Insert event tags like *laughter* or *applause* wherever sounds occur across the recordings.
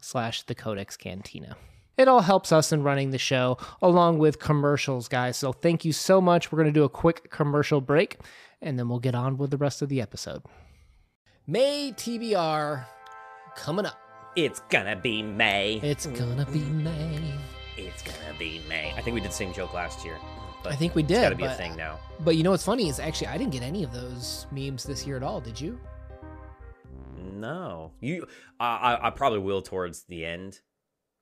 slash the codex cantina it all helps us in running the show along with commercials guys so thank you so much we're going to do a quick commercial break and then we'll get on with the rest of the episode may tbr coming up It's gonna be May. it's gonna be may It's gonna be May. I think we did same joke last year. But i think we did. it's gotta be a thing now. but you know what's funny is actually i didn't get any of those memes this year at all did you No, you. I I, I probably will towards the end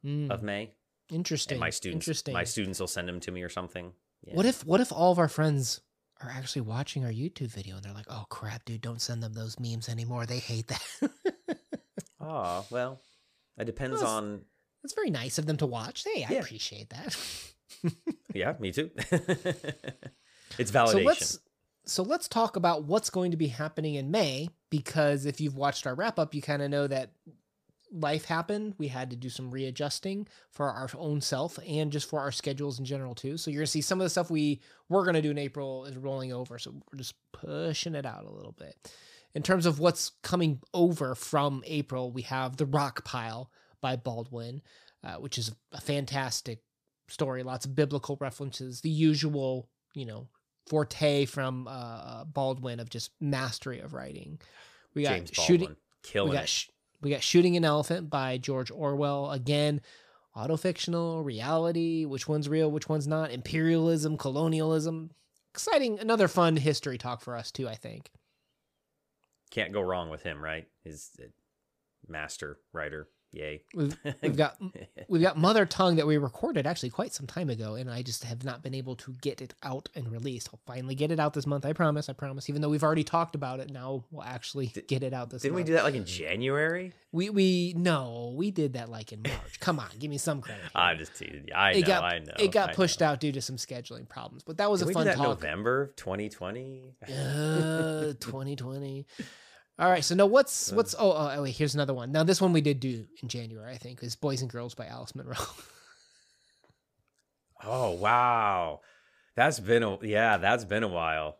Hmm, of May. interesting And my students, interesting my students will send them to me or something. Yeah. What if what if all of our friends are actually watching our YouTube video and they're like, "Oh crap, dude, don't send them those memes anymore. They hate that." *laughs* Oh well, it depends Well, on. That's very nice of them to watch. Hey, I Yeah. appreciate that. *laughs* Yeah, me too. *laughs* it's so validation. let's so let's talk about what's going to be happening in May because if you've watched our wrap up, you kind of know that life happened. We had to do some readjusting for our own self and just for our schedules in general too. So you're gonna see some of the stuff we were gonna do in April is rolling over. So we're just pushing it out a little bit. In terms of what's coming over from April, we have The Rock Pile by Baldwin, uh, which is a fantastic story. Lots of biblical references, the usual, you know, forte from uh, Baldwin of just mastery of writing. We got James shooting. Baldwin killing We got sh- we got shooting an elephant by George Orwell again. Autofictional reality, which one's real, which one's not? Imperialism, colonialism. Exciting, another fun history talk for us too. I think. Can't go wrong with him, right? His uh, master writer. Yay. We've, *laughs* we've got we've got Mother Tongue that we recorded actually quite some time ago, and I just have not been able to get it out and released. I'll finally get it out this month. I promise. I promise. Even though we've already talked about it, now we'll actually Did- get it out this. Month. Didn't we do that like in January? We we no, we did that like in March. Come on, give me some credit. I'm just teasing. you. I know. it got I know. it got I pushed know. out due to some scheduling problems, but that was Did a fun talk. November 2020? Uh, *laughs* 2020. All right, so now what's Uh. what's oh, oh wait here's another one. Now this one we did do in January I think is Boys and Girls by Alice Munro. *laughs* Oh wow, that's been a yeah, that's been a while.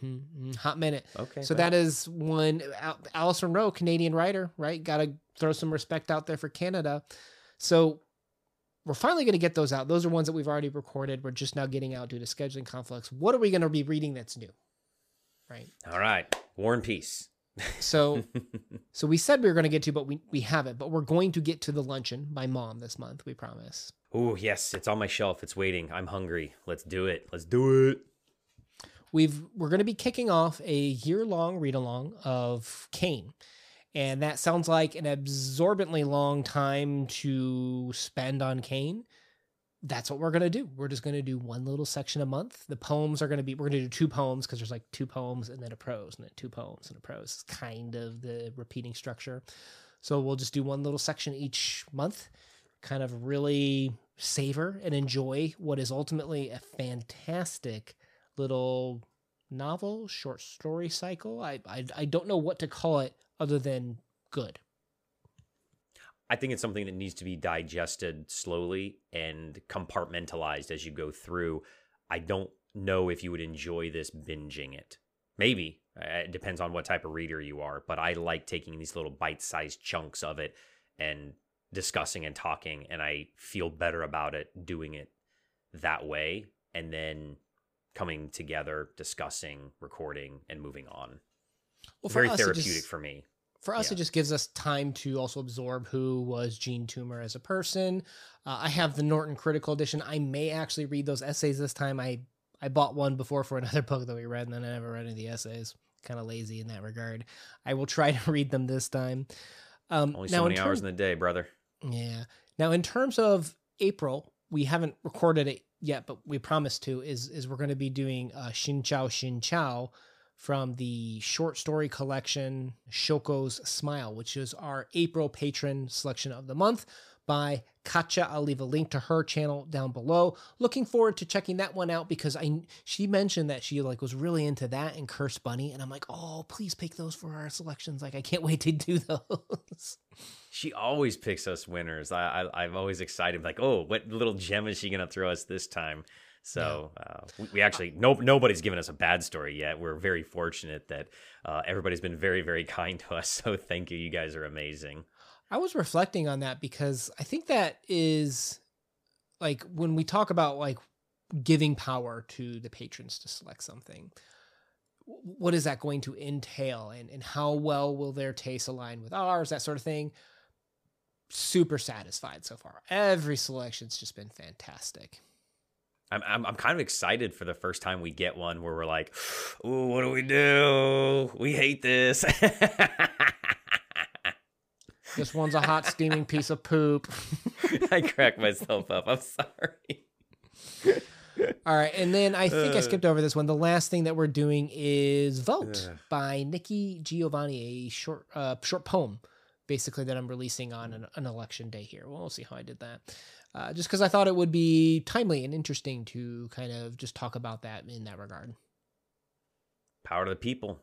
hmm Hot minute. Okay, So that is one Alice Munro, Canadian writer, right? Got to throw some respect out there for Canada. So we're finally going to get those out. Those are ones that we've already recorded. We're just now getting out due to scheduling conflicts. What are we going to be reading that's new? Right. all right. War and Peace. So *laughs* so we said we were going to get to, but we we haven't. But we're going to get to the luncheon by Maugham this month. We promise. oh yes, it's on my shelf. It's waiting. I'm hungry. Let's do it. Let's do it. we've we're going to be kicking off a year long read along of Cane. And that sounds like an absorbently long time to spend on Cane. That's what we're going to do. We're just going to do one little section a month. The poems are going to be, we're going to do two poems because there's like two poems and then a prose and then two poems and a prose. It's kind of the repeating structure. So we'll just do one little section each month, kind of really savor and enjoy what is ultimately a fantastic little novel, short story cycle. I, I I don't know what to call it other than good. I think it's something that needs to be digested slowly and compartmentalized as you go through. I don't know if you would enjoy this binging it. Maybe. It depends on what type of reader you are, but I like taking these little bite sized chunks of it and discussing and talking, and I feel better about it doing it that way and then coming together, discussing, recording, and moving on. Well, Very us, therapeutic just- for me. For us, Yeah. it just gives us time to also absorb who was Jean Toomer as a person. Uh, I have the Norton Critical Edition. I may actually read those essays this time. I I bought one before for *laughs* another book that we read, and then I never read any of the essays. Kind of lazy in that regard. I will try *laughs* to read them this time. Um, Only now so in many hours in the day, brother. Yeah. Now, in terms of April, we haven't recorded it yet, but we promised to. Is is we're going to be doing uh, Xin Chao Xin Chao from the short story collection Shoko's Smile, which is our April patron selection of the month by Katja. I'll leave a link to her channel down below. Looking forward to checking that one out because I she mentioned that she like was really into that and Curse Bunny, and I'm like, oh, please pick those for our selections. Like I can't *laughs* wait to do those. She always picks us winners. I, I I'm always excited. Like, oh, what little gem is she gonna throw us this time? So yeah. uh, we, we, actually no nobody's given us a bad story yet. We're very fortunate that uh, everybody's been very very kind to us. *laughs* So thank you. You guys are amazing. I was reflecting on that because I think that is like when we talk about like giving power to the patrons to select something what is that going to entail and, and how well will their tastes align with ours that sort of thing super satisfied so far every selection's just been fantastic I'm, I'm, I'm kind of excited for the first time we get one where we're like, *sighs* "Ooh, what do we do? We hate this." *laughs* This one's a hot steaming piece of poop. *laughs* I crack *laughs* myself up. I'm sorry. All right, and then I think uh, I skipped over this one. The last thing that we're doing is "Vote" uh, by Nikki Giovanni, a short uh, short poem, basically that I'm releasing on an, an election day here. Well, we'll see how I did that. Uh, just because I thought it would be timely and interesting to kind of just talk about that in that regard. Power to the people.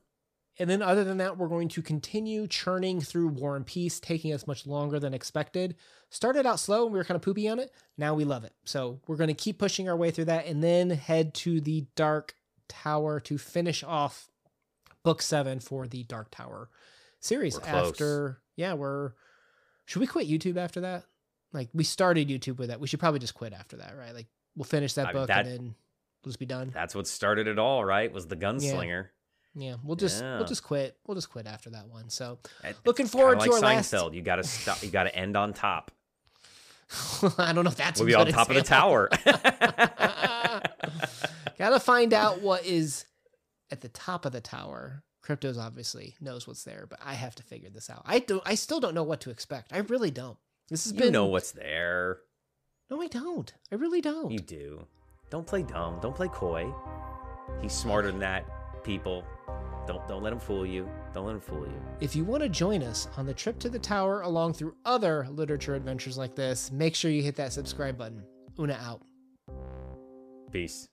And then, other than that, we're going to continue churning through War and Peace, taking us much longer than expected. Started out slow and we were kind of poopy on it. Now we love it. So, we're going to keep pushing our way through that and then head to the Dark Tower to finish off book seven for the Dark Tower series. After, yeah, we're. Should we quit YouTube after that? Like, we started YouTube with that. We should probably just quit after that, right? Like, we'll finish that I book mean, that, and then we'll just be done. That's what started it all, right? Was the gunslinger. Yeah. Yeah, we'll just yeah. we'll just quit. We'll just quit after that one. So, looking forward to our Seinfeld. last. You got to stop. You got to end on top. *laughs* *laughs* I don't know if that's. We'll be on top of the tower. *laughs* got to find out what is at the top of the tower. Cryptos obviously knows what's there, but I have to figure this out. I don't. I still don't know what to expect. I really don't. This has you been. know what's there. No, I don't. I really don't. You do. Don't play dumb. Don't play coy. He's smarter than that, people. Don't don't let him fool you. Don't let him fool you. If you want to join us on the trip to the tower along through other literature adventures like this, make sure you hit that subscribe button. Una out. Peace.